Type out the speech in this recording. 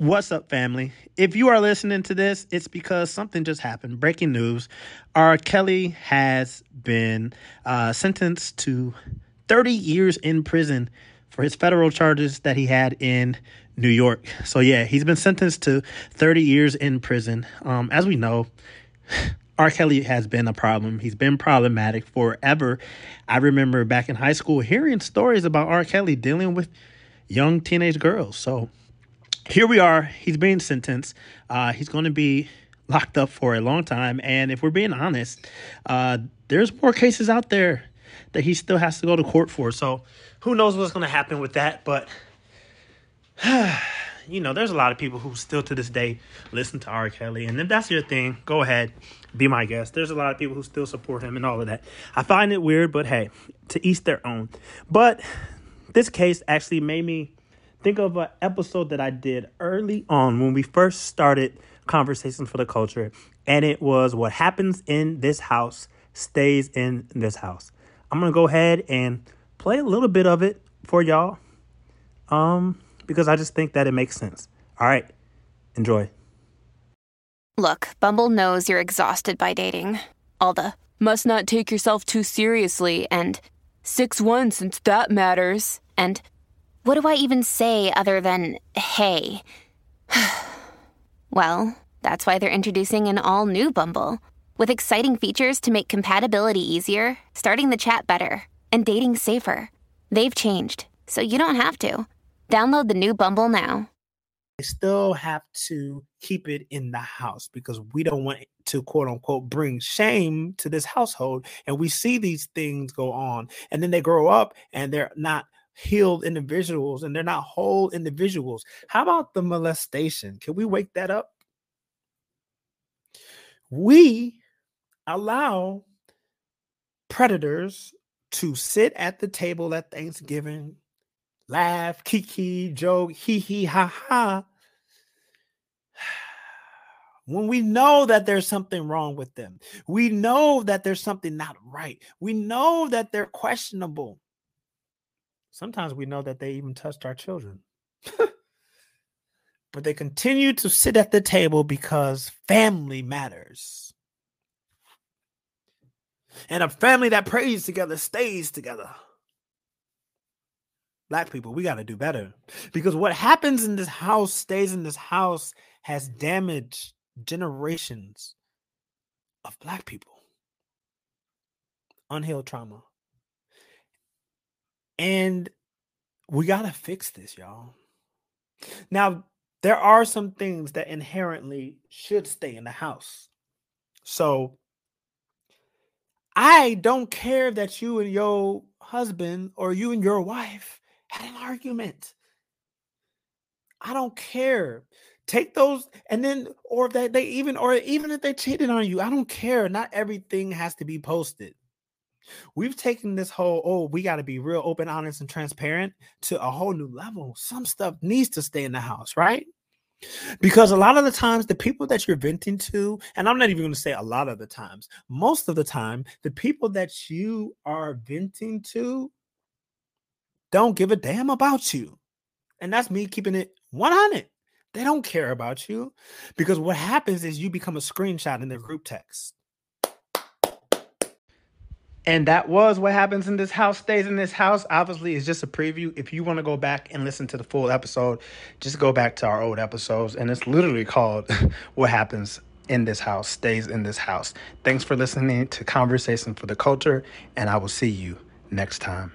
What's up, family? If you are listening to this, it's because something just happened. Breaking news R. Kelly has been uh, sentenced to 30 years in prison for his federal charges that he had in New York. So, yeah, he's been sentenced to 30 years in prison. Um, as we know, R. Kelly has been a problem. He's been problematic forever. I remember back in high school hearing stories about R. Kelly dealing with young teenage girls. So, here we are. He's being sentenced. Uh, he's going to be locked up for a long time. And if we're being honest, uh, there's more cases out there that he still has to go to court for. So who knows what's going to happen with that? But, you know, there's a lot of people who still to this day listen to R. Kelly. And if that's your thing, go ahead, be my guest. There's a lot of people who still support him and all of that. I find it weird, but hey, to each their own. But this case actually made me think of an episode that I did early on when we first started Conversations for the Culture, and it was What Happens in This House Stays in This House. I'm gonna go ahead and play a little bit of it for y'all, um, because I just think that it makes sense. All right, enjoy. Look, Bumble knows you're exhausted by dating. All the must not take yourself too seriously and 6 1 since that matters. And what do I even say other than hey? well, that's why they're introducing an all new Bumble with exciting features to make compatibility easier, starting the chat better, and dating safer. They've changed, so you don't have to. Download the new Bumble now. They still have to keep it in the house because we don't want to quote unquote bring shame to this household. And we see these things go on, and then they grow up and they're not healed individuals and they're not whole individuals. How about the molestation? Can we wake that up? We allow predators to sit at the table at Thanksgiving, laugh, kiki, joke, hee hee, ha ha. When we know that there's something wrong with them, we know that there's something not right, we know that they're questionable. Sometimes we know that they even touched our children. but they continue to sit at the table because family matters. And a family that prays together stays together. Black people, we got to do better because what happens in this house stays in this house has damaged generations of Black people. Unhealed trauma. And we got to fix this, y'all. Now, there are some things that inherently should stay in the house. So, I don't care that you and your husband or you and your wife had an argument. I don't care. Take those and then or that they even or even if they cheated on you, I don't care. Not everything has to be posted. We've taken this whole, oh, we got to be real open, honest, and transparent to a whole new level. Some stuff needs to stay in the house, right? Because a lot of the times, the people that you're venting to, and I'm not even going to say a lot of the times, most of the time, the people that you are venting to don't give a damn about you. And that's me keeping it 100. They don't care about you because what happens is you become a screenshot in their group text. And that was what happens in this house stays in this house. Obviously, it's just a preview. If you want to go back and listen to the full episode, just go back to our old episodes. And it's literally called What Happens in This House Stays in This House. Thanks for listening to Conversation for the Culture, and I will see you next time.